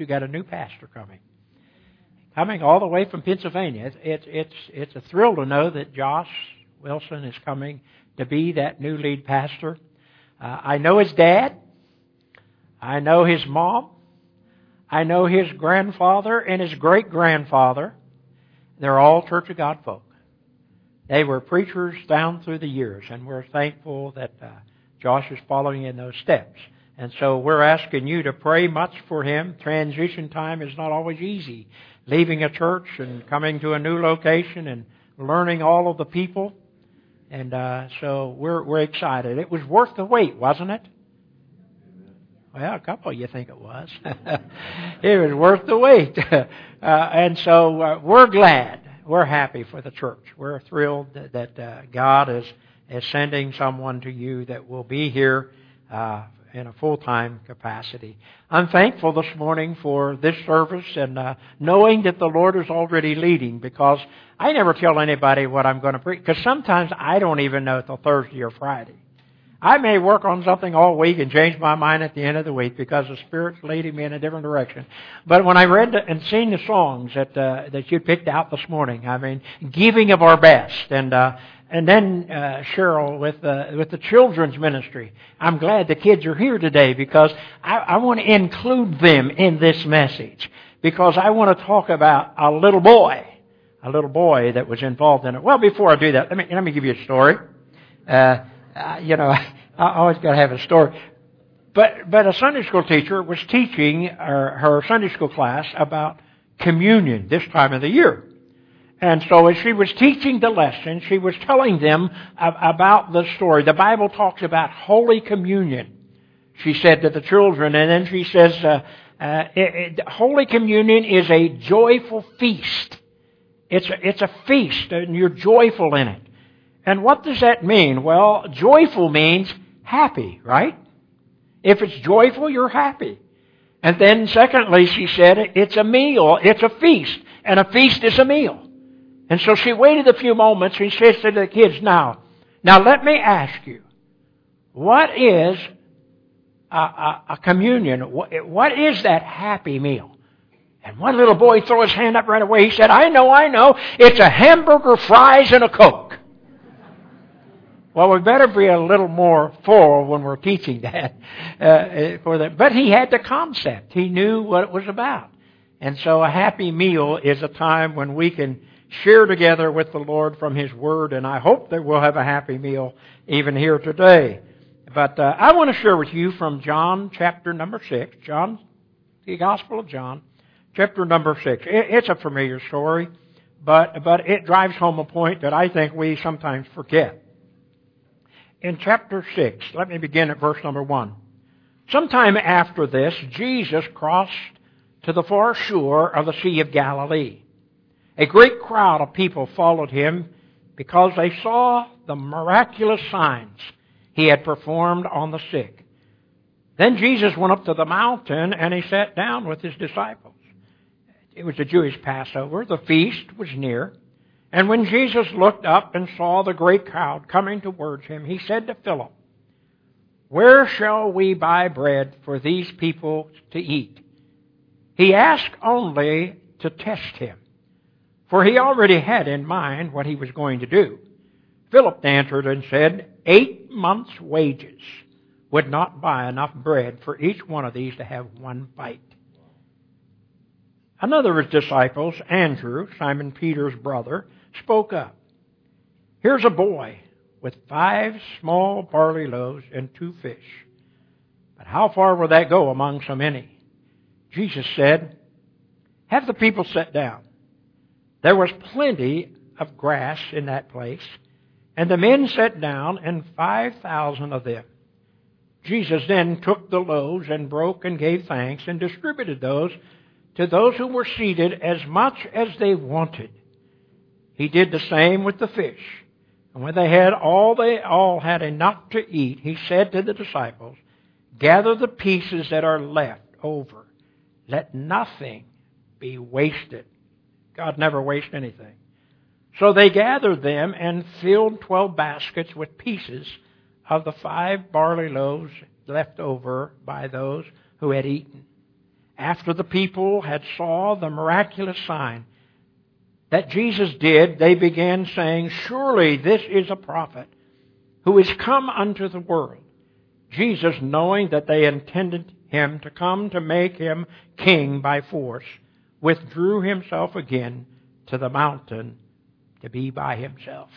You got a new pastor coming. Coming all the way from Pennsylvania. It's, it's, it's, it's a thrill to know that Josh Wilson is coming to be that new lead pastor. Uh, I know his dad. I know his mom. I know his grandfather and his great grandfather. They're all Church of God folk. They were preachers down through the years, and we're thankful that uh, Josh is following in those steps. And so we're asking you to pray much for him. Transition time is not always easy. Leaving a church and coming to a new location and learning all of the people. And uh, so we're we're excited. It was worth the wait, wasn't it? Well, a couple of you think it was. it was worth the wait. uh, and so uh, we're glad. We're happy for the church. We're thrilled that, that uh, God is, is sending someone to you that will be here uh, in a full-time capacity. I'm thankful this morning for this service and uh, knowing that the Lord is already leading because I never tell anybody what I'm going to preach because sometimes I don't even know till Thursday or Friday. I may work on something all week and change my mind at the end of the week because the Spirit's leading me in a different direction. But when I read and seen the songs that uh, that you picked out this morning, I mean, giving of our best, and uh, and then uh, Cheryl with uh, with the children's ministry. I'm glad the kids are here today because I, I want to include them in this message because I want to talk about a little boy, a little boy that was involved in it. Well, before I do that, let me let me give you a story. Uh, uh, you know, I always got to have a story. But but a Sunday school teacher was teaching her, her Sunday school class about communion this time of the year. And so as she was teaching the lesson, she was telling them about the story. The Bible talks about Holy Communion, she said to the children. And then she says, uh, uh, it, it, Holy Communion is a joyful feast. It's a, it's a feast, and you're joyful in it. And what does that mean? Well, joyful means happy, right? If it's joyful, you're happy. And then secondly, she said, it's a meal, it's a feast, and a feast is a meal. And so she waited a few moments and she said to the kids, now, now let me ask you, what is a, a, a communion? What, what is that happy meal? And one little boy threw his hand up right away. He said, I know, I know. It's a hamburger, fries, and a Coke. Well, we better be a little more full when we're teaching that. Uh, for that. But he had the concept. He knew what it was about. And so a happy meal is a time when we can share together with the Lord from His Word, and I hope that we'll have a happy meal even here today. But uh, I want to share with you from John chapter number 6, John, the Gospel of John, chapter number 6. It, it's a familiar story, but, but it drives home a point that I think we sometimes forget in chapter 6. Let me begin at verse number 1. Sometime after this, Jesus crossed to the far shore of the Sea of Galilee. A great crowd of people followed him because they saw the miraculous signs he had performed on the sick. Then Jesus went up to the mountain and he sat down with his disciples. It was the Jewish Passover. The feast was near. And when Jesus looked up and saw the great crowd coming towards him, he said to Philip, Where shall we buy bread for these people to eat? He asked only to test him, for he already had in mind what he was going to do. Philip answered and said, Eight months' wages would not buy enough bread for each one of these to have one bite. Another of his disciples, Andrew, Simon Peter's brother, spoke up. Here's a boy with five small barley loaves and two fish. But how far will that go among so many? Jesus said, Have the people sit down. There was plenty of grass in that place, and the men sat down, and five thousand of them. Jesus then took the loaves and broke and gave thanks and distributed those to those who were seated as much as they wanted. He did the same with the fish. And when they had all they all had enough to eat, he said to the disciples, Gather the pieces that are left over. Let nothing be wasted. God never wastes anything. So they gathered them and filled twelve baskets with pieces of the five barley loaves left over by those who had eaten. after the people had saw the miraculous sign that Jesus did, they began saying, Surely this is a prophet who is come unto the world. Jesus, knowing that they intended him to come to make him king by force, withdrew himself again to the mountain to be by himself.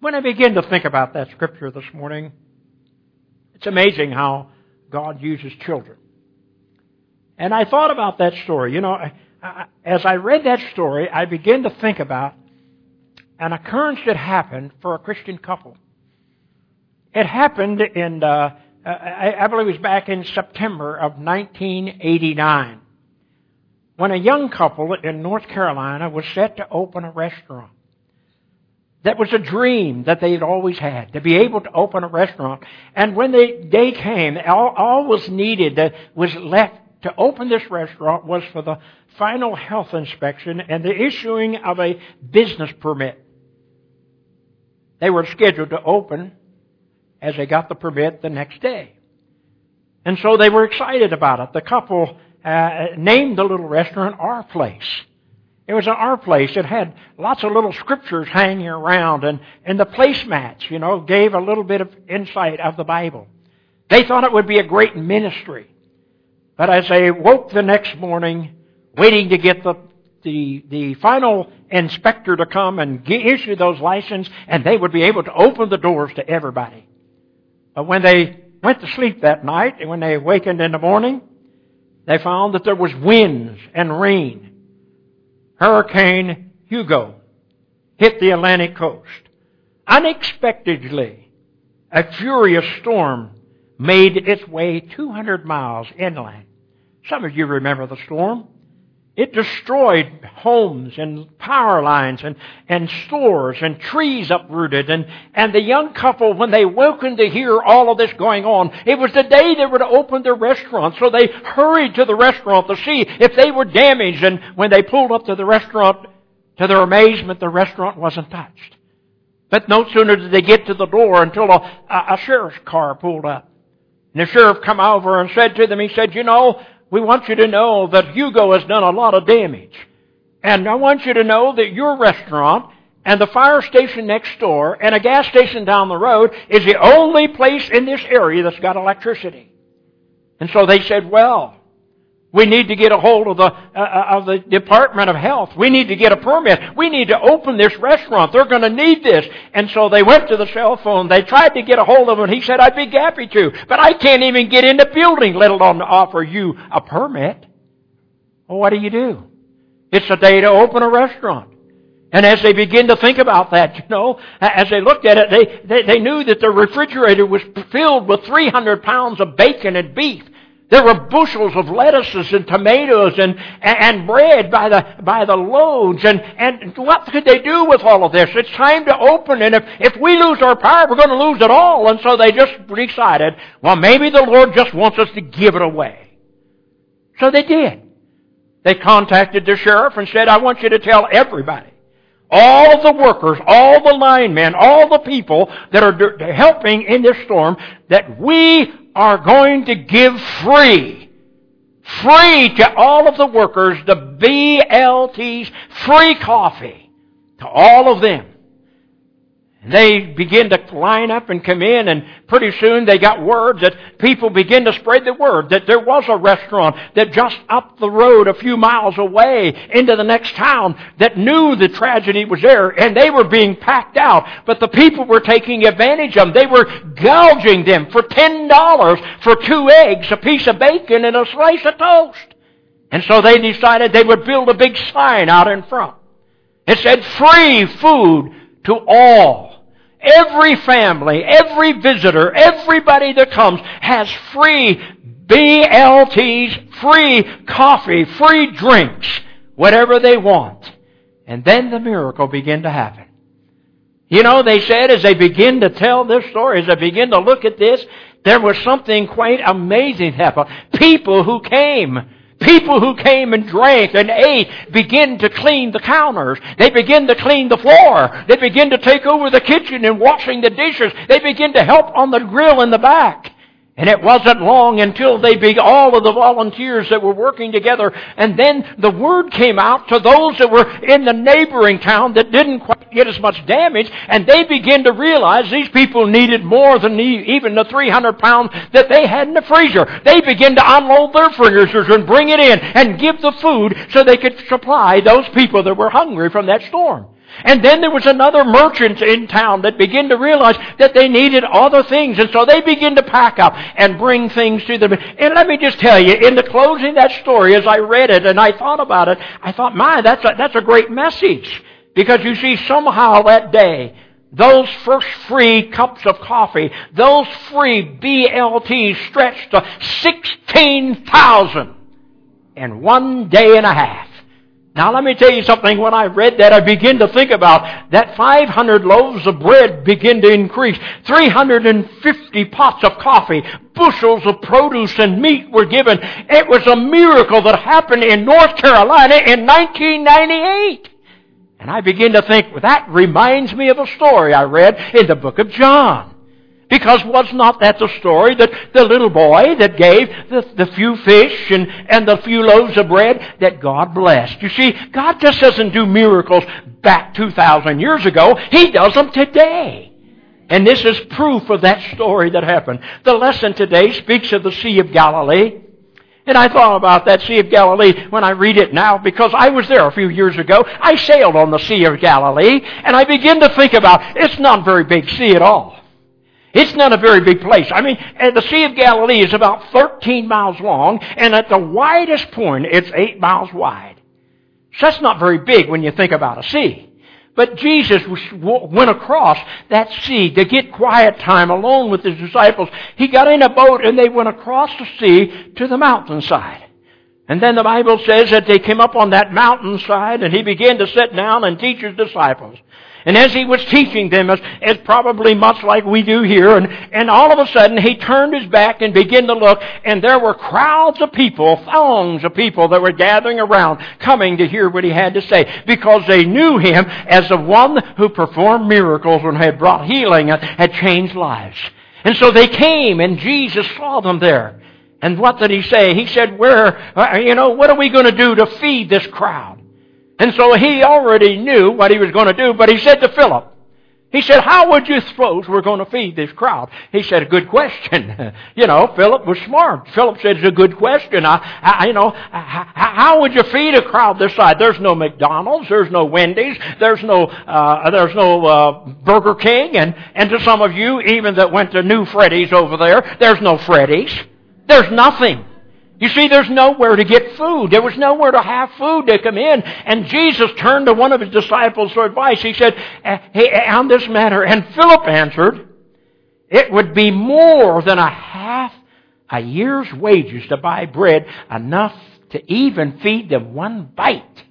When I begin to think about that scripture this morning, it's amazing how God uses children. And I thought about that story. You know, as I read that story, I began to think about an occurrence that happened for a Christian couple. It happened in, uh, I, I believe it was back in September of 1989, when a young couple in North Carolina was set to open a restaurant. That was a dream that they had always had, to be able to open a restaurant. And when the day came, all, all was needed that was left to open this restaurant was for the final health inspection and the issuing of a business permit. They were scheduled to open as they got the permit the next day. And so they were excited about it. The couple uh, named the little restaurant Our Place. It was an Our Place. It had lots of little scriptures hanging around and, and the placemats, you know, gave a little bit of insight of the Bible. They thought it would be a great ministry. But as they woke the next morning, waiting to get the the, the final inspector to come and get, issue those licenses, and they would be able to open the doors to everybody. But when they went to sleep that night, and when they awakened in the morning, they found that there was winds and rain. Hurricane Hugo hit the Atlantic coast. Unexpectedly, a furious storm made its way 200 miles inland. Some of you remember the storm. It destroyed homes and power lines and, and stores and trees uprooted. And, and the young couple, when they woken to hear all of this going on, it was the day they were to open their restaurant. So they hurried to the restaurant to see if they were damaged. And when they pulled up to the restaurant, to their amazement, the restaurant wasn't touched. But no sooner did they get to the door until a, a, a sheriff's car pulled up. And the sheriff come over and said to them, he said, you know, we want you to know that Hugo has done a lot of damage. And I want you to know that your restaurant and the fire station next door and a gas station down the road is the only place in this area that's got electricity. And so they said, well, we need to get a hold of the, uh, uh, of the Department of Health. We need to get a permit. We need to open this restaurant. They're going to need this. And so they went to the cell phone. They tried to get a hold of him. He said, I'd be happy to, but I can't even get in the building, let alone offer you a permit. Well, what do you do? It's a day to open a restaurant. And as they begin to think about that, you know, as they looked at it, they, they, they knew that the refrigerator was filled with 300 pounds of bacon and beef. There were bushels of lettuces and tomatoes and, and bread by the, by the loads. And, and what could they do with all of this? It's time to open. And if, if we lose our power, we're going to lose it all. And so they just decided, well, maybe the Lord just wants us to give it away. So they did. They contacted the sheriff and said, I want you to tell everybody all the workers, all the linemen, all the people that are helping in this storm, that we are going to give free, free to all of the workers, the BLT's free coffee to all of them. They begin to line up and come in and pretty soon they got word that people begin to spread the word that there was a restaurant that just up the road a few miles away into the next town that knew the tragedy was there and they were being packed out. But the people were taking advantage of them. They were gouging them for $10 for two eggs, a piece of bacon, and a slice of toast. And so they decided they would build a big sign out in front. It said free food to all. Every family, every visitor, everybody that comes has free BLTs, free coffee, free drinks, whatever they want. And then the miracle began to happen. You know, they said as they begin to tell this story, as they begin to look at this, there was something quite amazing happen. People who came People who came and drank and ate begin to clean the counters. They begin to clean the floor. They begin to take over the kitchen and washing the dishes. They begin to help on the grill in the back. And it wasn't long until they began, all of the volunteers that were working together, and then the word came out to those that were in the neighboring town that didn't quite get as much damage, and they began to realize these people needed more than even the 300 pounds that they had in the freezer. They began to unload their freezers and bring it in and give the food so they could supply those people that were hungry from that storm. And then there was another merchant in town that began to realize that they needed other things. And so they began to pack up and bring things to them. And let me just tell you, in the closing that story, as I read it and I thought about it, I thought, my, that's a, that's a great message. Because you see, somehow that day, those first free cups of coffee, those free BLTs stretched to 16,000 in one day and a half. Now let me tell you something. When I read that, I begin to think about that 500 loaves of bread begin to increase. 350 pots of coffee, bushels of produce and meat were given. It was a miracle that happened in North Carolina in 1998. And I begin to think, well, that reminds me of a story I read in the book of John. Because was not that the story that the little boy that gave the, the few fish and, and the few loaves of bread that God blessed? You see, God just doesn't do miracles back 2,000 years ago. He does them today. And this is proof of that story that happened. The lesson today speaks of the Sea of Galilee. And I thought about that Sea of Galilee when I read it now because I was there a few years ago. I sailed on the Sea of Galilee and I begin to think about it's not a very big sea at all. It's not a very big place. I mean, eh, the Sea of Galilee is about 13 miles long, and at the widest point, it's 8 miles wide. So that's not very big when you think about a sea. But Jesus went across that sea to get quiet time alone with his disciples. He got in a boat and they went across the sea to the mountainside. And then the Bible says that they came up on that mountainside and he began to sit down and teach his disciples. And as he was teaching them, as, as probably much like we do here, and, and all of a sudden he turned his back and began to look, and there were crowds of people, throngs of people that were gathering around, coming to hear what he had to say, because they knew him as the one who performed miracles and had brought healing and had changed lives. And so they came, and Jesus saw them there. And what did he say? He said, where, uh, you know, what are we going to do to feed this crowd? And so he already knew what he was going to do, but he said to Philip, he said, how would you suppose we're going to feed this crowd? He said, a good question. you know, Philip was smart. Philip said, it's a good question. I, I you know, how, how would you feed a crowd this size? There's no McDonald's, there's no Wendy's, there's no, uh, there's no, uh, Burger King, and, and to some of you, even that went to New Freddy's over there, there's no Freddy's. There's nothing. You see, there's nowhere to get food. There was nowhere to have food to come in. And Jesus turned to one of his disciples for advice. He said, eh, hey, eh, on this matter, and Philip answered, it would be more than a half a year's wages to buy bread enough to even feed them one bite.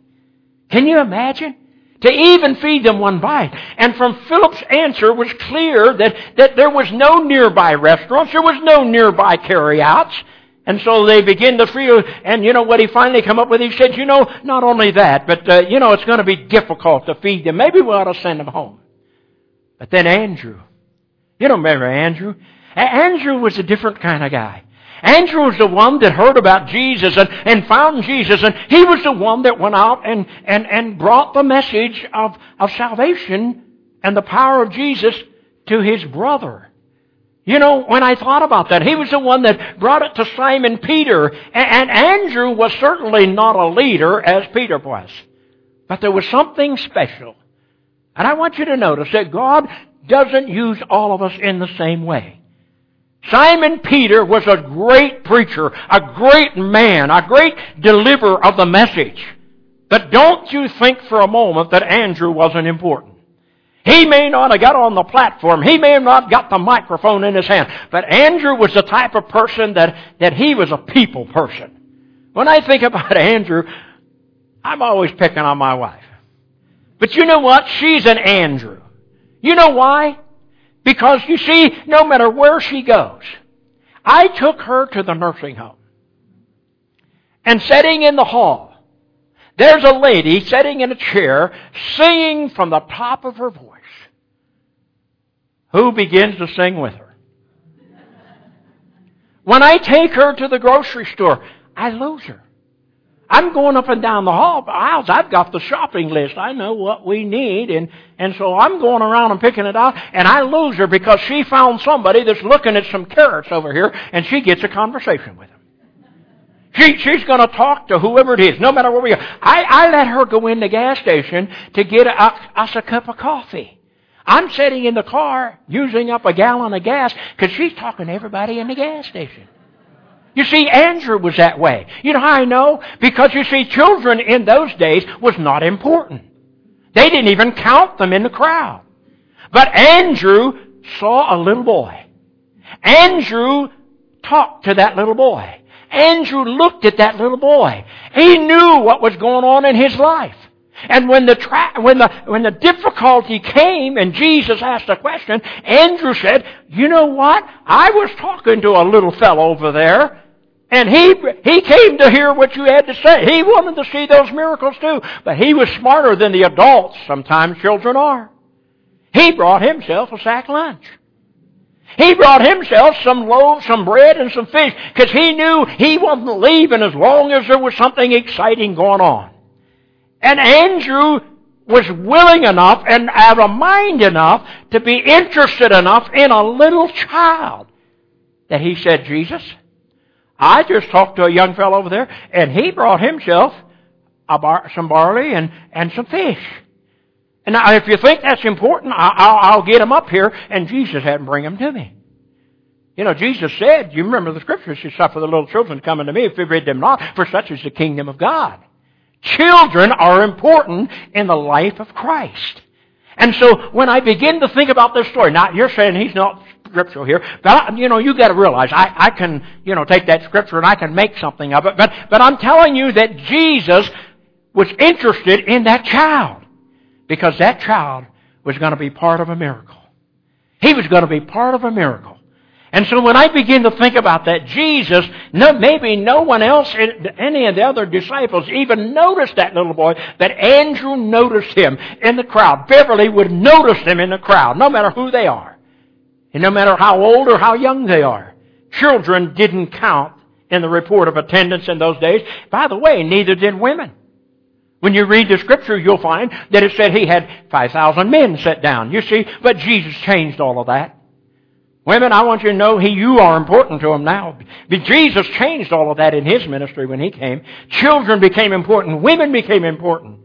Can you imagine? To even feed them one bite. And from Philip's answer was clear that, that there was no nearby restaurants, there was no nearby carryouts. And so they begin to feel, and you know what he finally come up with? He said, you know, not only that, but uh, you know, it's going to be difficult to feed them. Maybe we ought to send them home. But then Andrew, you don't remember Andrew? Andrew was a different kind of guy. Andrew was the one that heard about Jesus and, and found Jesus, and he was the one that went out and, and, and brought the message of, of salvation and the power of Jesus to his brother. You know, when I thought about that, he was the one that brought it to Simon Peter. And Andrew was certainly not a leader as Peter was. But there was something special. And I want you to notice that God doesn't use all of us in the same way. Simon Peter was a great preacher, a great man, a great deliverer of the message. But don't you think for a moment that Andrew wasn't important. He may not have got on the platform. He may have not got the microphone in his hand. But Andrew was the type of person that, that he was a people person. When I think about Andrew, I'm always picking on my wife. But you know what? She's an Andrew. You know why? Because you see, no matter where she goes, I took her to the nursing home. And sitting in the hall, there's a lady sitting in a chair singing from the top of her voice. Who begins to sing with her? When I take her to the grocery store, I lose her. I'm going up and down the hall aisles. I've got the shopping list. I know what we need, and and so I'm going around and picking it out, and I lose her because she found somebody that's looking at some carrots over here, and she gets a conversation with him. She, she's going to talk to whoever it is, no matter where we are. I, I let her go in the gas station to get a, us a cup of coffee. I'm sitting in the car using up a gallon of gas because she's talking to everybody in the gas station. You see, Andrew was that way. You know how I know? Because you see, children in those days was not important. They didn't even count them in the crowd. But Andrew saw a little boy. Andrew talked to that little boy. Andrew looked at that little boy. He knew what was going on in his life. And when the, tra- when the, when the difficulty came and Jesus asked a question, Andrew said, you know what? I was talking to a little fellow over there, and he, he came to hear what you had to say. He wanted to see those miracles too, but he was smarter than the adults sometimes children are. He brought himself a sack lunch. He brought himself some loaves, some bread, and some fish, because he knew he wasn't leaving as long as there was something exciting going on. And Andrew was willing enough and have a mind enough to be interested enough in a little child that he said, Jesus, I just talked to a young fellow over there and he brought himself bar- some barley and, and some fish. And now if you think that's important, I'll, I'll get him up here and Jesus had him bring him to me. You know, Jesus said, you remember the scriptures, you suffer the little children coming to me, if you forbid them not, for such is the kingdom of God. Children are important in the life of Christ. And so when I begin to think about this story, now you're saying he's not scriptural here, but you know, you gotta realize I, I can, you know, take that scripture and I can make something of it, but, but I'm telling you that Jesus was interested in that child because that child was going to be part of a miracle. He was going to be part of a miracle. And so when I begin to think about that, Jesus, no, maybe no one else, any of the other disciples even noticed that little boy, but Andrew noticed him in the crowd. Beverly would notice him in the crowd, no matter who they are. And no matter how old or how young they are. Children didn't count in the report of attendance in those days. By the way, neither did women. When you read the scripture, you'll find that it said he had 5,000 men set down. You see, but Jesus changed all of that. Women, I want you to know he, you are important to him now. But Jesus changed all of that in his ministry when he came. Children became important. Women became important.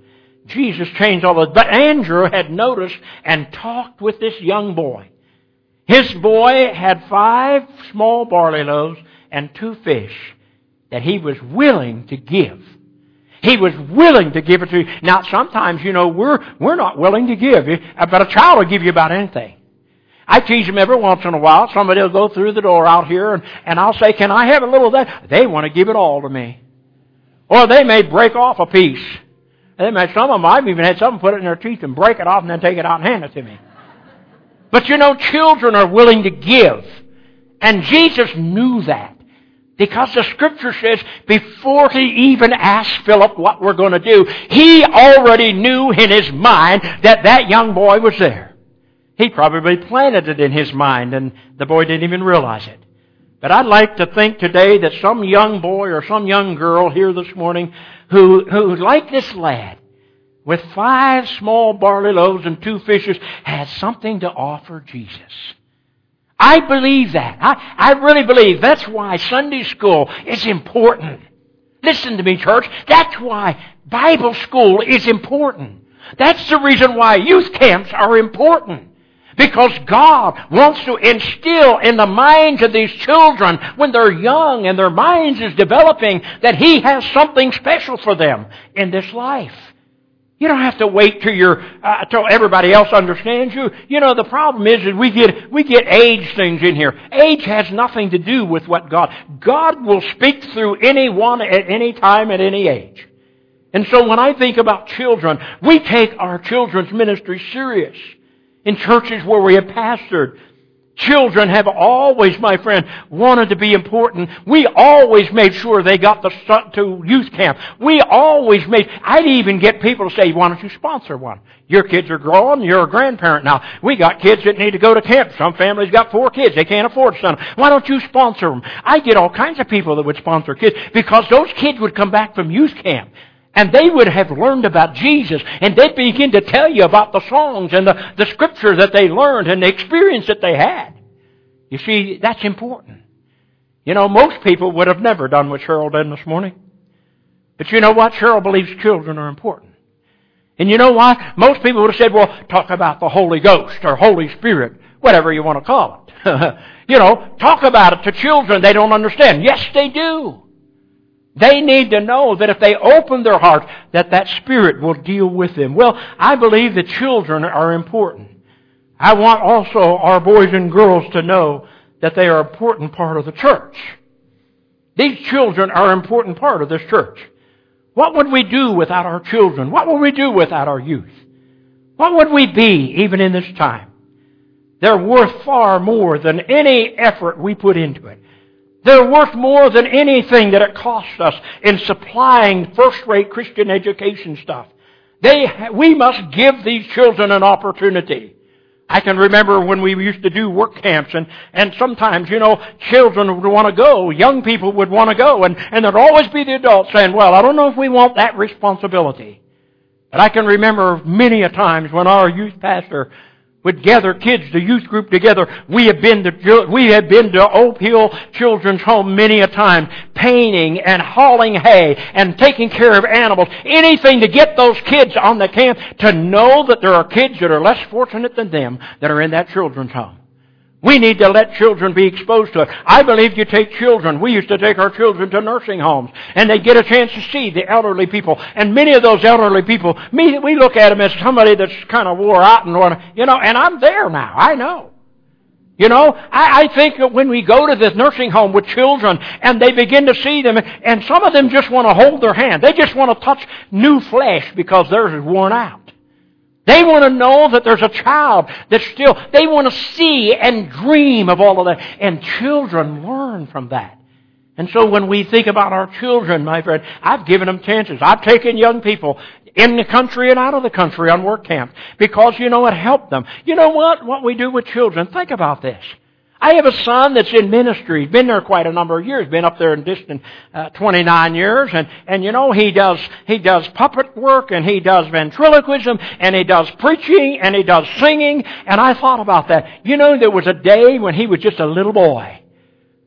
Jesus changed all of that. But Andrew had noticed and talked with this young boy. His boy had five small barley loaves and two fish that he was willing to give. He was willing to give it to you. Now, sometimes, you know, we're, we're not willing to give, eh, but a child will give you about anything. I tease them every once in a while. Somebody will go through the door out here and, and I'll say, can I have a little of that? They want to give it all to me. Or they may break off a piece. They may, some of them, I've even had some put it in their teeth and break it off and then take it out and hand it to me. But you know, children are willing to give. And Jesus knew that. Because the scripture says before he even asked Philip what we're going to do, he already knew in his mind that that young boy was there. He probably planted it in his mind and the boy didn't even realize it. But I'd like to think today that some young boy or some young girl here this morning who, who like this lad, with five small barley loaves and two fishes, has something to offer Jesus. I believe that. I, I really believe that's why Sunday school is important. Listen to me, church. That's why Bible school is important. That's the reason why youth camps are important. Because God wants to instill in the minds of these children when they're young and their minds is developing that He has something special for them in this life. You don't have to wait till you're uh, till everybody else understands you. You know the problem is, is we get we get age things in here. Age has nothing to do with what God. God will speak through anyone at any time at any age. And so when I think about children, we take our children's ministry serious in churches where we have pastored. Children have always, my friend, wanted to be important. We always made sure they got the to youth camp. We always made, I'd even get people to say, why don't you sponsor one? Your kids are grown, you're a grandparent now. We got kids that need to go to camp. Some families got four kids, they can't afford some. Why don't you sponsor them? I get all kinds of people that would sponsor kids because those kids would come back from youth camp and they would have learned about Jesus, and they'd begin to tell you about the songs and the, the scripture that they learned and the experience that they had. You see, that's important. You know, most people would have never done what Cheryl did this morning. But you know what? Cheryl believes children are important. And you know why? Most people would have said, well, talk about the Holy Ghost or Holy Spirit, whatever you want to call it. you know, talk about it to children they don't understand. Yes, they do. They need to know that if they open their heart, that that Spirit will deal with them. Well, I believe that children are important. I want also our boys and girls to know that they are an important part of the church. These children are an important part of this church. What would we do without our children? What would we do without our youth? What would we be even in this time? They're worth far more than any effort we put into it. They're worth more than anything that it costs us in supplying first-rate Christian education stuff. They, we must give these children an opportunity. I can remember when we used to do work camps and, and sometimes, you know, children would want to go, young people would want to go, and, and there'd always be the adults saying, well, I don't know if we want that responsibility. But I can remember many a times when our youth pastor would gather kids, the youth group together. We have been to, we have been to Oak Hill Children's Home many a time, painting and hauling hay and taking care of animals. Anything to get those kids on the camp to know that there are kids that are less fortunate than them that are in that children's home. We need to let children be exposed to it. I believe you take children. We used to take our children to nursing homes, and they get a chance to see the elderly people. And many of those elderly people, me, we look at them as somebody that's kind of wore out and, worn, you know, and I'm there now. I know. You know, I, I think that when we go to this nursing home with children and they begin to see them, and some of them just want to hold their hand. They just want to touch new flesh because theirs is worn out. They want to know that there's a child that's still, they want to see and dream of all of that. And children learn from that. And so when we think about our children, my friend, I've given them chances. I've taken young people in the country and out of the country on work camps because, you know, it helped them. You know what? What we do with children, think about this. I have a son that's in ministry. He's been there quite a number of years. Been up there in distant uh, 29 years, and and you know he does he does puppet work, and he does ventriloquism, and he does preaching, and he does singing. And I thought about that. You know, there was a day when he was just a little boy,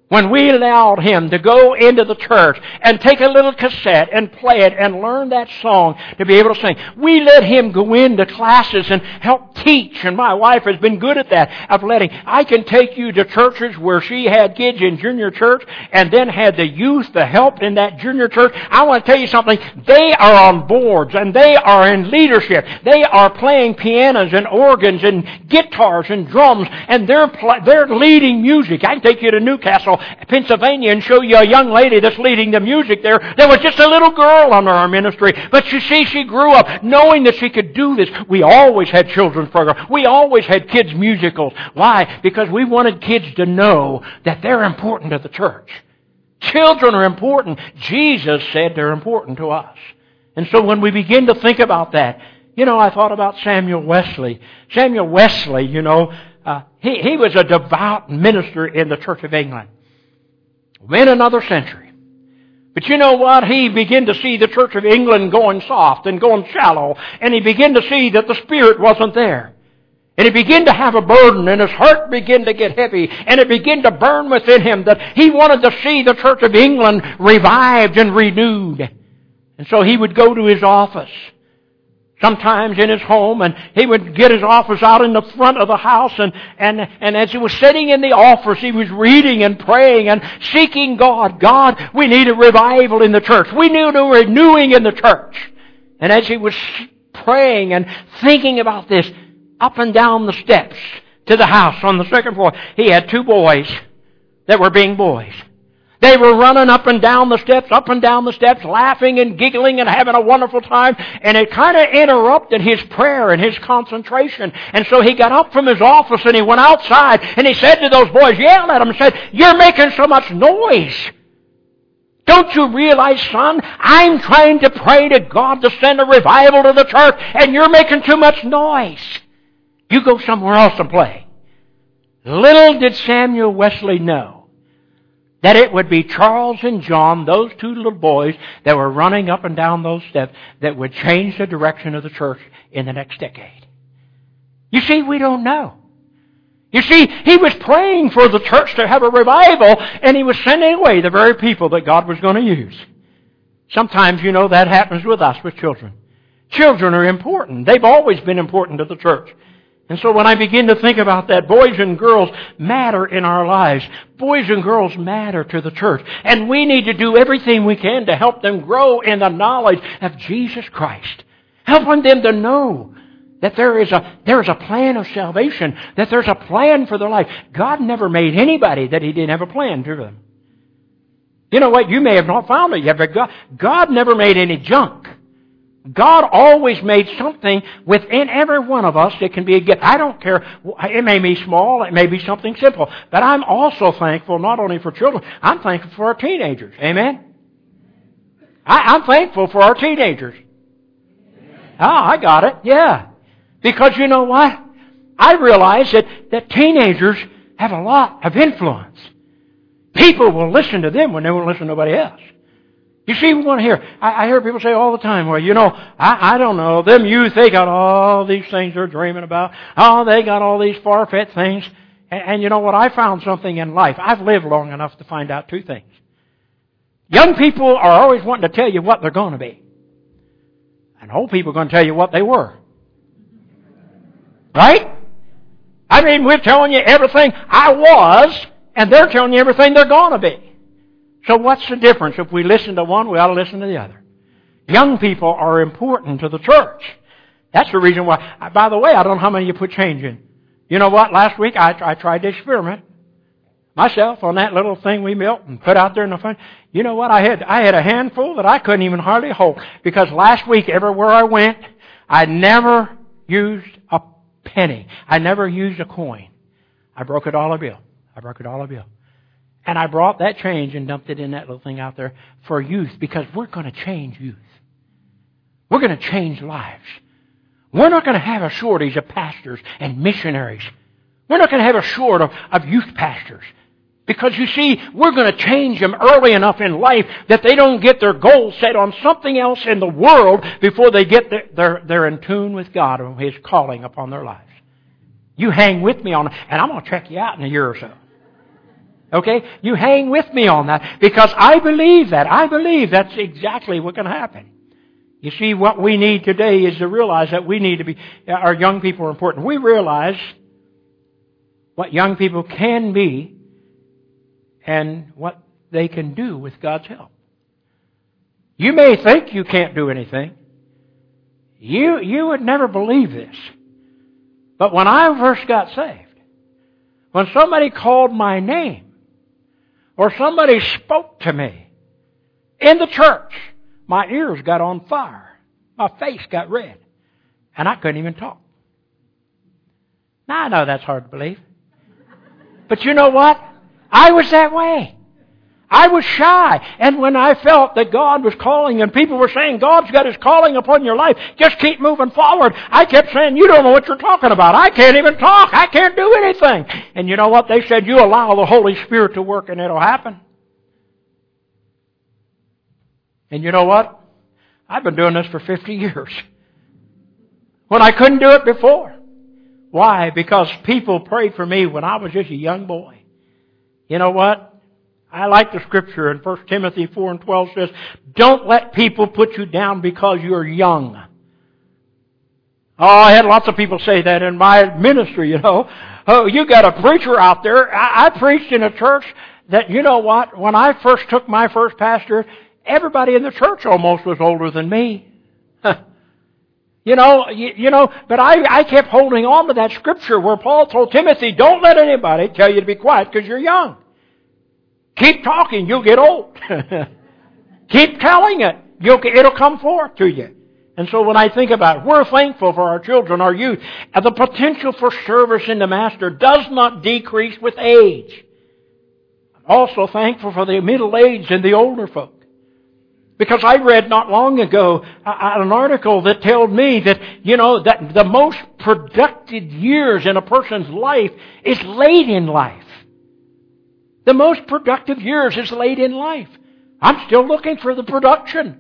when we allowed him to go into the church and take a little cassette and play it and learn that song to be able to sing. We let him go into classes and help teach, and my wife has been good at that, of letting. I can take you to churches where she had kids in junior church and then had the youth to help in that junior church. I want to tell you something. They are on boards and they are in leadership. They are playing pianos and organs and guitars and drums and they're, pl- they're leading music. I can take you to New Castle Pennsylvania and show you a young lady that's leading the music there. There was just a little girl under our ministry, but you see, she grew up knowing that she could do this. We always had children's programs. We always had kids musicals. Why? Because we wanted kids to know that they're important to the church. Children are important. Jesus said they're important to us. And so when we begin to think about that, you know, I thought about Samuel Wesley. Samuel Wesley, you know, uh, he, he was a devout minister in the Church of England in another century. But you know what? He began to see the Church of England going soft and going shallow, and he began to see that the Spirit wasn't there. And he began to have a burden, and his heart began to get heavy, and it began to burn within him that he wanted to see the Church of England revived and renewed. And so he would go to his office sometimes in his home, and he would get his office out in the front of the house, and, and, and as he was sitting in the office, he was reading and praying and seeking God. God, we need a revival in the church. We need a renewing in the church. And as he was praying and thinking about this, up and down the steps to the house on the second floor, he had two boys that were being boys. They were running up and down the steps, up and down the steps, laughing and giggling and having a wonderful time. And it kind of interrupted his prayer and his concentration. And so he got up from his office and he went outside and he said to those boys, yelled at them and said, You're making so much noise. Don't you realize, son, I'm trying to pray to God to send a revival to the church and you're making too much noise. You go somewhere else and play. Little did Samuel Wesley know that it would be Charles and John, those two little boys that were running up and down those steps, that would change the direction of the church in the next decade. You see, we don't know. You see, he was praying for the church to have a revival, and he was sending away the very people that God was going to use. Sometimes, you know, that happens with us, with children. Children are important. They've always been important to the church. And so when I begin to think about that, boys and girls matter in our lives. Boys and girls matter to the church. And we need to do everything we can to help them grow in the knowledge of Jesus Christ. Helping them to know that there is a, there is a plan of salvation, that there's a plan for their life. God never made anybody that He didn't have a plan to them. You know what? You may have not found it yet, but God, God never made any junk. God always made something within every one of us that can be a gift. I don't care. It may be small. It may be something simple. But I'm also thankful not only for children, I'm thankful for our teenagers. Amen? I, am thankful for our teenagers. Oh, I got it. Yeah. Because you know what? I realize that, that teenagers have a lot of influence. People will listen to them when they won't listen to nobody else. You see, we want to hear. I, I hear people say all the time, well, you know, I, I don't know. Them youth, they got all these things they're dreaming about. Oh, they got all these far-fetched things. And, and you know what? I found something in life. I've lived long enough to find out two things. Young people are always wanting to tell you what they're going to be. And old people are going to tell you what they were. Right? I mean, we're telling you everything I was, and they're telling you everything they're going to be. So what's the difference? If we listen to one, we ought to listen to the other. Young people are important to the church. That's the reason why. Uh, by the way, I don't know how many you put change in. You know what? Last week I, I tried to experiment myself on that little thing we built and put out there in the front. You know what? I had I had a handful that I couldn't even hardly hold because last week everywhere I went, I never used a penny. I never used a coin. I broke a dollar bill. I broke it all bill. And I brought that change and dumped it in that little thing out there for youth because we're going to change youth. We're going to change lives. We're not going to have a shortage of pastors and missionaries. We're not going to have a shortage of, of youth pastors. Because you see, we're going to change them early enough in life that they don't get their goals set on something else in the world before they get their, they're, they're in tune with God and His calling upon their lives. You hang with me on and I'm going to check you out in a year or so. Okay? You hang with me on that because I believe that. I believe that's exactly going to happen. You see, what we need today is to realize that we need to be, our young people are important. We realize what young people can be and what they can do with God's help. You may think you can't do anything. You, you would never believe this. But when I first got saved, when somebody called my name, or somebody spoke to me in the church, my ears got on fire. My face got red. And I couldn't even talk. Now I know that's hard to believe. But you know what? I was that way. I was shy. And when I felt that God was calling and people were saying, God's got His calling upon your life, just keep moving forward, I kept saying, you don't know what you're talking about. I can't even talk. I can't do anything. And you know what? They said, you allow the Holy Spirit to work and it'll happen. And you know what? I've been doing this for 50 years. When I couldn't do it before. Why? Because people prayed for me when I was just a young boy. You know what? I like the scripture in 1 Timothy 4 and 12 says, don't let people put you down because you're young. Oh, I had lots of people say that in my ministry, you know. Oh, you got a preacher out there. I, I preached in a church that, you know what, when I first took my first pastor, everybody in the church almost was older than me. You know, you, you, know, but I, I kept holding on to that scripture where Paul told Timothy, don't let anybody tell you to be quiet because you're young. Keep talking, you'll get old. Keep telling it, you'll, it'll come forth to you. And so when I think about it, we're thankful for our children, our youth. And the potential for service in the Master does not decrease with age. I'm also thankful for the middle-aged and the older folk. Because I read not long ago uh, uh, an article that told me that, you know, that the most productive years in a person's life is late in life. The most productive years is late in life. I'm still looking for the production.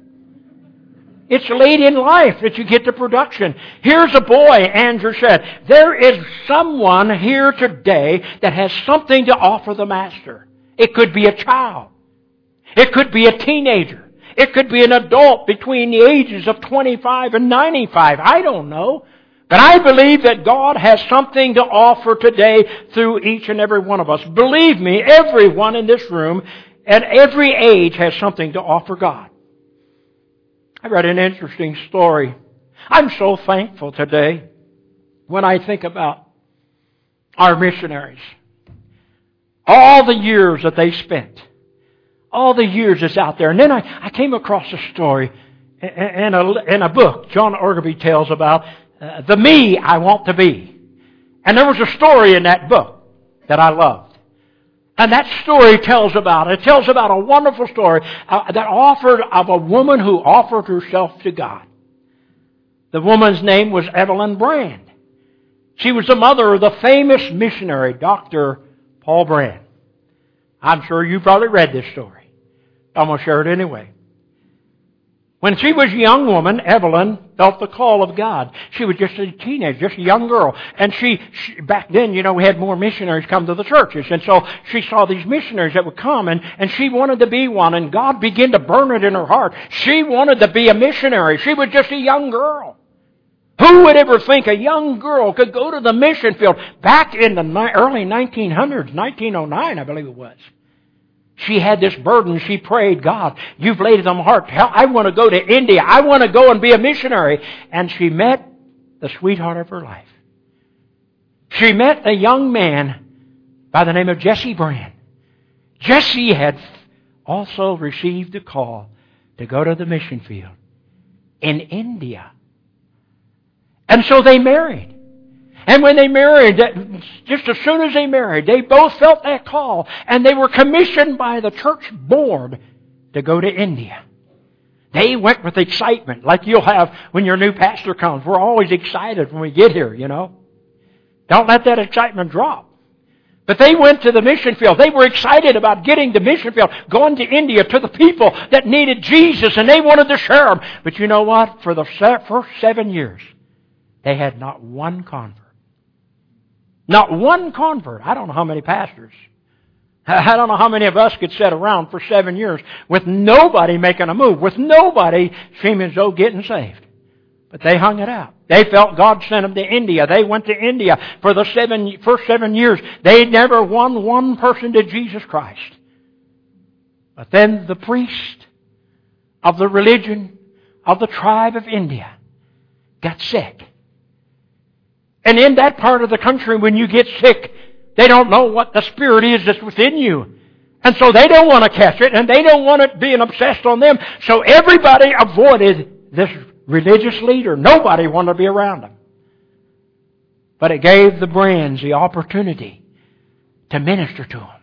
It's late in life that you get the production. Here's a boy, Andrew said. There is someone here today that has something to offer the master. It could be a child. It could be a teenager. It could be an adult between the ages of 25 and 95. I don't know. But I believe that God has something to offer today through each and every one of us. Believe me, everyone in this room at every age has something to offer God. I read an interesting story. I'm so thankful today when I think about our missionaries. All the years that they spent all the years it's out there. And then I, I came across a story in a, in a book John Ortberg tells about uh, the me I want to be. And there was a story in that book that I loved. And that story tells about, it tells about a wonderful story uh, that offered of a woman who offered herself to God. The woman's name was Evelyn Brand. She was the mother of the famous missionary, Dr. Paul Brand. I'm sure you probably read this story. I'm going to share it anyway. When she was a young woman, Evelyn felt the call of God. She was just a teenager, just a young girl. And she, she, back then, you know, we had more missionaries come to the churches. And so she saw these missionaries that would come and, and she wanted to be one and God began to burn it in her heart. She wanted to be a missionary. She was just a young girl. Who would ever think a young girl could go to the mission field back in the early 1900s, 1909, I believe it was. She had this burden. She prayed, God, you've laid it on my heart. I want to go to India. I want to go and be a missionary. And she met the sweetheart of her life. She met a young man by the name of Jesse Brand. Jesse had also received a call to go to the mission field in India. And so they married. And when they married, just as soon as they married, they both felt that call and they were commissioned by the church board to go to India. They went with excitement, like you'll have when your new pastor comes. We're always excited when we get here, you know. Don't let that excitement drop. But they went to the mission field. They were excited about getting to mission field, going to India to the people that needed Jesus, and they wanted to share him. But you know what? For the first seven years, they had not one convert. Not one convert. I don't know how many pastors. I don't know how many of us could sit around for seven years with nobody making a move, with nobody seeming as though getting saved. But they hung it out. They felt God sent them to India. They went to India for the seven, first seven years. They never won one person to Jesus Christ. But then the priest of the religion of the tribe of India got sick. And in that part of the country, when you get sick, they don't know what the spirit is that's within you. And so they don't want to catch it, and they don't want it being obsessed on them. So everybody avoided this religious leader. Nobody wanted to be around him. But it gave the Brands the opportunity to minister to them.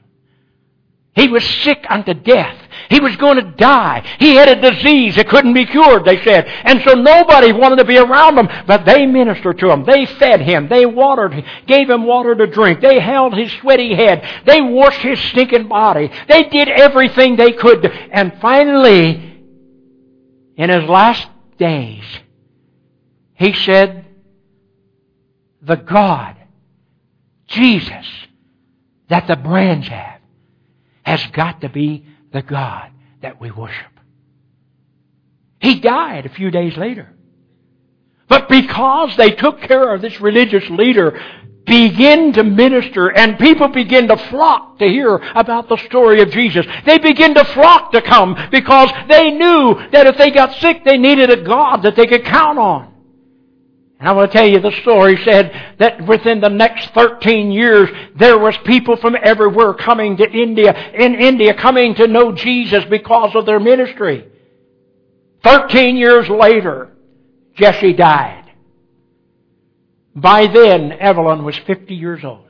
He was sick unto death. He was going to die. He had a disease that couldn't be cured, they said. And so nobody wanted to be around him, but they ministered to him. They fed him. They watered him, gave him water to drink. They held his sweaty head. They washed his stinking body. They did everything they could. And finally, in his last days, he said, the God, Jesus, that the Brands have has got to be the God that we worship. He died a few days later. But because they took care of this religious leader, begin to minister and people begin to flock to hear about the story of Jesus. They begin to flock to come because they knew that if they got sick, they needed a God that they could count on. And I want to tell you the story said that within the next 13 years, there was people from everywhere coming to India, in India coming to know Jesus because of their ministry. 13 years later, Jesse died. By then, Evelyn was 50 years old.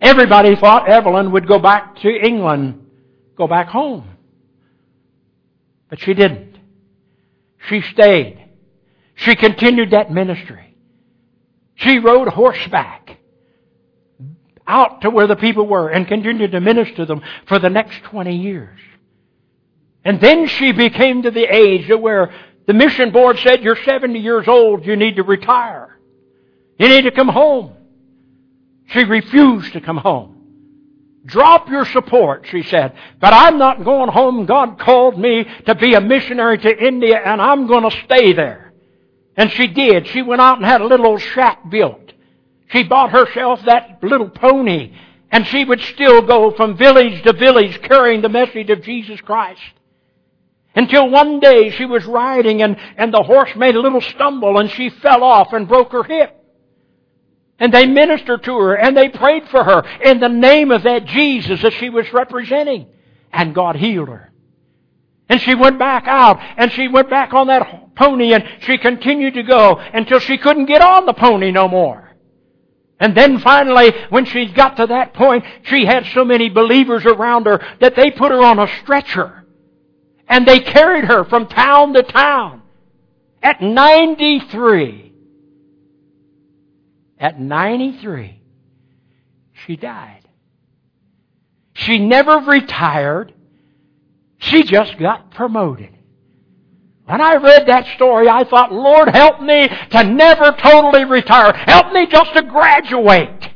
Everybody thought Evelyn would go back to England, go back home. But she didn't. She stayed. She continued that ministry. She rode horseback out to where the people were and continued to minister to them for the next 20 years. And then she became to the age where the mission board said, you're 70 years old, you need to retire. You need to come home. She refused to come home. Drop your support, she said. But I'm not going home. God called me to be a missionary to India and I'm going to stay there. And she did. She went out and had a little old shack built. She bought herself that little pony and she would still go from village to village carrying the message of Jesus Christ. Until one day she was riding and, and the horse made a little stumble and she fell off and broke her hip. And they ministered to her and they prayed for her in the name of that Jesus that she was representing. And God healed her. And she went back out and she went back on that pony and she continued to go until she couldn't get on the pony no more. And then finally, when she got to that point, she had so many believers around her that they put her on a stretcher. And they carried her from town to town. At 93, at 93, she died. She never retired. She just got promoted. When I read that story, I thought, Lord, help me to never totally retire. Help me just to graduate.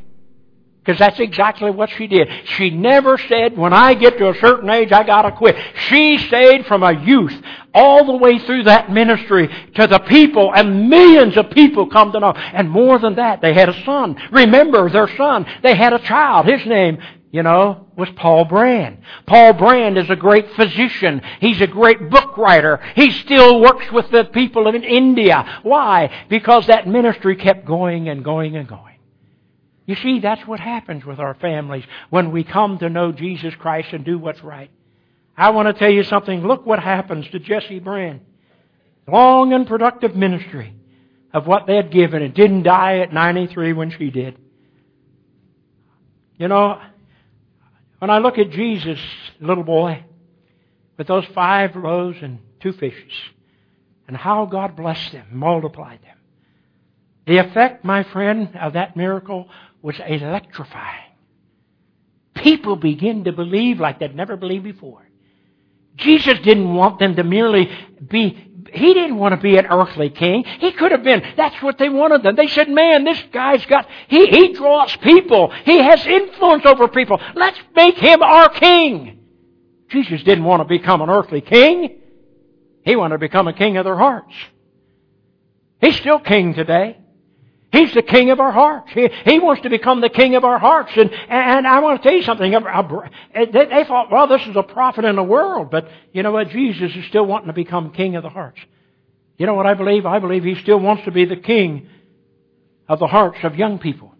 Because that's exactly what she did. She never said, when I get to a certain age, I gotta quit. She stayed from a youth all the way through that ministry to the people and millions of people come to know. And more than that, they had a son. Remember their son. They had a child. His name, you know, was Paul Brand. Paul Brand is a great physician. He's a great book writer. He still works with the people in India. Why? Because that ministry kept going and going and going. You see, that's what happens with our families when we come to know Jesus Christ and do what's right. I want to tell you something. Look what happens to Jesse Brand. Long and productive ministry of what they had given and didn't die at 93 when she did. You know, when I look at Jesus, little boy, with those five loaves and two fishes, and how God blessed them, multiplied them, the effect, my friend, of that miracle was electrifying. People begin to believe like they'd never believed before. Jesus didn't want them to merely be, he didn't want to be an earthly king. He could have been. That's what they wanted them. They said, man, this guy's got, he, he draws people. He has influence over people. Let's make him our king. Jesus didn't want to become an earthly king. He wanted to become a king of their hearts. He's still king today. He's the king of our hearts. He, he wants to become the king of our hearts. And, and I want to tell you something. They, they thought, well, this is a prophet in the world. But you know what? Jesus is still wanting to become king of the hearts. You know what I believe? I believe he still wants to be the king of the hearts of young people,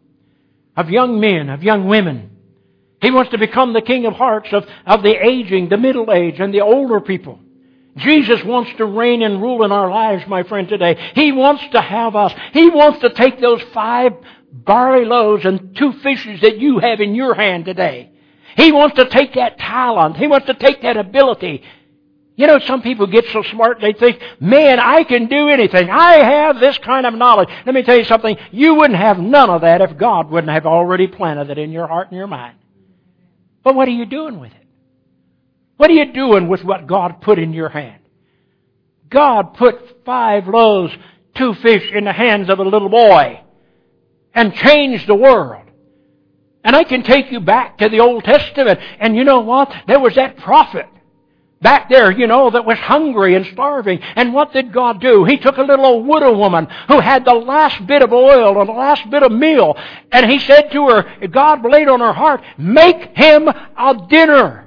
of young men, of young women. He wants to become the king of hearts of, of the aging, the middle age, and the older people. Jesus wants to reign and rule in our lives, my friend, today. He wants to have us. He wants to take those five barley loaves and two fishes that you have in your hand today. He wants to take that talent. He wants to take that ability. You know, some people get so smart they think, man, I can do anything. I have this kind of knowledge. Let me tell you something. You wouldn't have none of that if God wouldn't have already planted it in your heart and your mind. But what are you doing with it? What are you doing with what God put in your hand? God put five loaves, two fish in the hands of a little boy and changed the world. And I can take you back to the Old Testament and you know what? There was that prophet back there, you know, that was hungry and starving. And what did God do? He took a little old widow woman who had the last bit of oil and the last bit of meal. And he said to her, God laid on her heart, make him a dinner.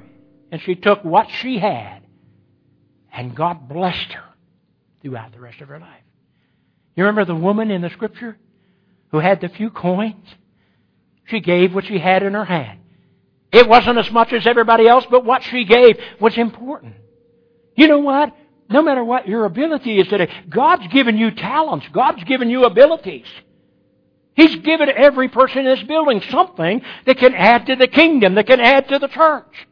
And she took what she had, and God blessed her throughout the rest of her life. You remember the woman in the scripture who had the few coins? She gave what she had in her hand. It wasn't as much as everybody else, but what she gave was important. You know what? No matter what your ability is today, God's given you talents. God's given you abilities. He's given every person in this building something that can add to the kingdom, that can add to the church.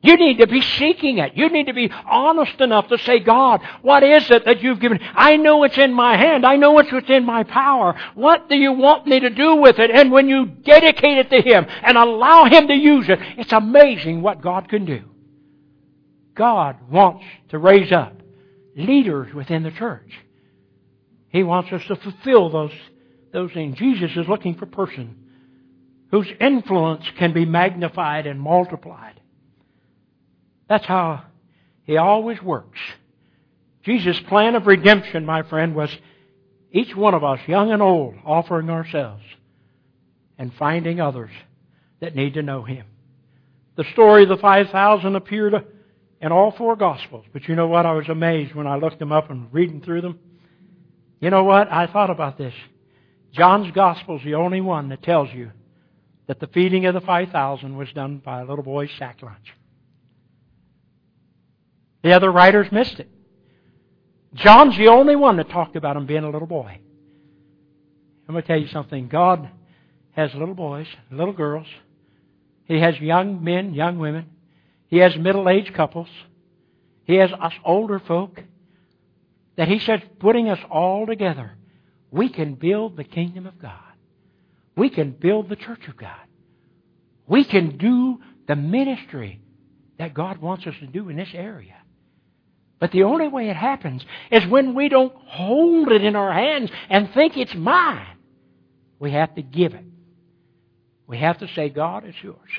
You need to be seeking it. You need to be honest enough to say, God, what is it that you've given? I know it's in my hand. I know it's within my power. What do you want me to do with it? And when you dedicate it to Him and allow Him to use it, it's amazing what God can do. God wants to raise up leaders within the church. He wants us to fulfill those, those things. Jesus is looking for person whose influence can be magnified and multiplied. That's how He always works. Jesus' plan of redemption, my friend, was each one of us, young and old, offering ourselves and finding others that need to know Him. The story of the 5,000 appeared in all four Gospels. But you know what? I was amazed when I looked them up and reading through them. You know what? I thought about this. John's Gospel is the only one that tells you that the feeding of the 5,000 was done by a little boy's sack lunch. The other writers missed it. John's the only one that talked about him being a little boy. I'm going to tell you something. God has little boys, little girls. He has young men, young women. He has middle-aged couples. He has us older folk. That He says, putting us all together, we can build the kingdom of God. We can build the church of God. We can do the ministry that God wants us to do in this area. But the only way it happens is when we don't hold it in our hands and think it's mine. We have to give it. We have to say, God, it's yours.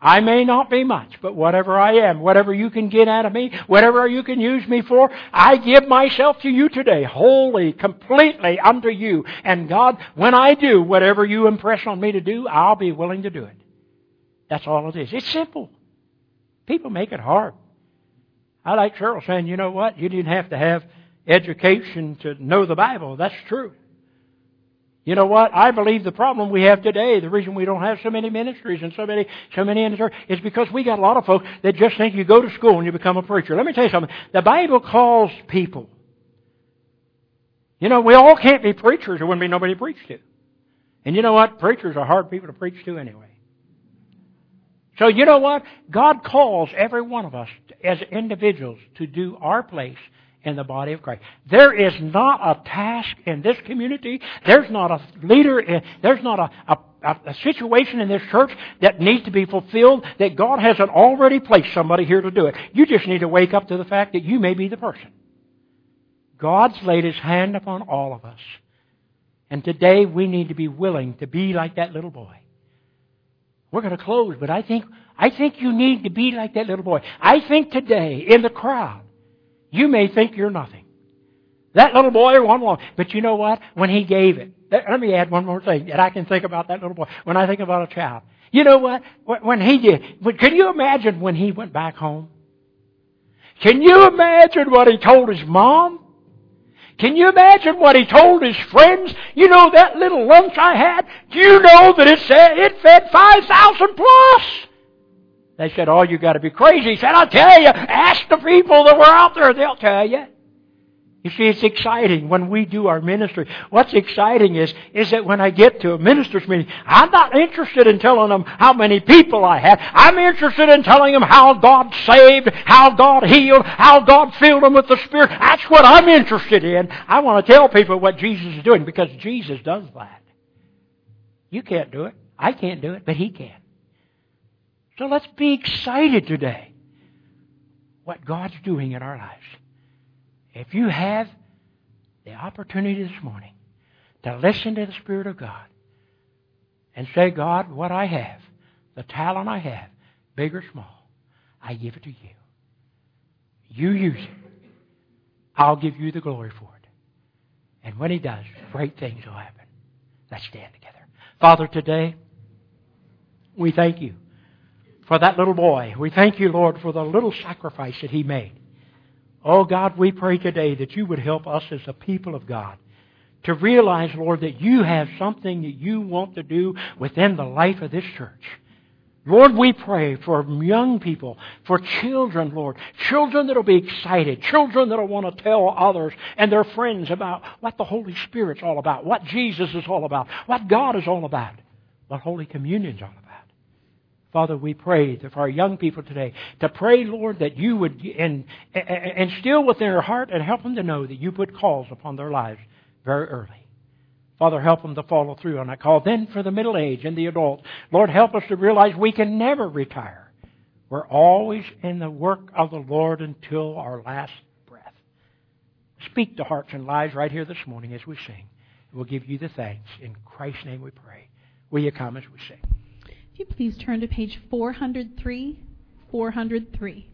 I may not be much, but whatever I am, whatever you can get out of me, whatever you can use me for, I give myself to you today, wholly, completely unto you. And God, when I do whatever you impress on me to do, I'll be willing to do it. That's all it is. It's simple. People make it hard. I like Cheryl saying, you know what? You didn't have to have education to know the Bible. That's true. You know what? I believe the problem we have today, the reason we don't have so many ministries and so many, so many in is because we got a lot of folks that just think you go to school and you become a preacher. Let me tell you something. The Bible calls people. You know, we all can't be preachers. There wouldn't be nobody to preach to. And you know what? Preachers are hard people to preach to anyway. So you know what? God calls every one of us as individuals to do our place in the body of Christ. There is not a task in this community, there's not a leader, in, there's not a, a, a situation in this church that needs to be fulfilled that God hasn't already placed somebody here to do it. You just need to wake up to the fact that you may be the person. God's laid His hand upon all of us. And today we need to be willing to be like that little boy. We're going to close, but I think, I think you need to be like that little boy. I think today, in the crowd, you may think you're nothing. That little boy one more. But you know what? When he gave it, let me add one more thing that I can think about that little boy. When I think about a child, you know what? When he did, can you imagine when he went back home? Can you imagine what he told his mom? Can you imagine what he told his friends? You know that little lunch I had? Do you know that it said it fed 5,000 plus? They said, oh, you gotta be crazy. He said, I'll tell you, ask the people that were out there, they'll tell you. You see, it's exciting when we do our ministry. What's exciting is, is that when I get to a minister's meeting, I'm not interested in telling them how many people I had. I'm interested in telling them how God saved, how God healed, how God filled them with the Spirit. That's what I'm interested in. I want to tell people what Jesus is doing because Jesus does that. You can't do it. I can't do it, but He can. So let's be excited today what God's doing in our lives. If you have the opportunity this morning to listen to the Spirit of God and say, God, what I have, the talent I have, big or small, I give it to you. You use it. I'll give you the glory for it. And when He does, great things will happen. Let's stand together. Father, today, we thank you for that little boy. We thank you, Lord, for the little sacrifice that he made. Oh God, we pray today that you would help us as a people of God to realize, Lord, that you have something that you want to do within the life of this church. Lord, we pray for young people, for children, Lord. Children that'll be excited. Children that'll want to tell others and their friends about what the Holy Spirit's all about, what Jesus is all about, what God is all about, what Holy Communion's all about. Father, we pray for our young people today to pray, Lord, that you would instill within their heart and help them to know that you put calls upon their lives very early. Father, help them to follow through on that call. Then for the middle age and the adult, Lord, help us to realize we can never retire. We're always in the work of the Lord until our last breath. Speak to hearts and lives right here this morning as we sing. We'll give you the thanks. In Christ's name we pray. Will you come as we sing? You please turn to page 403, 403.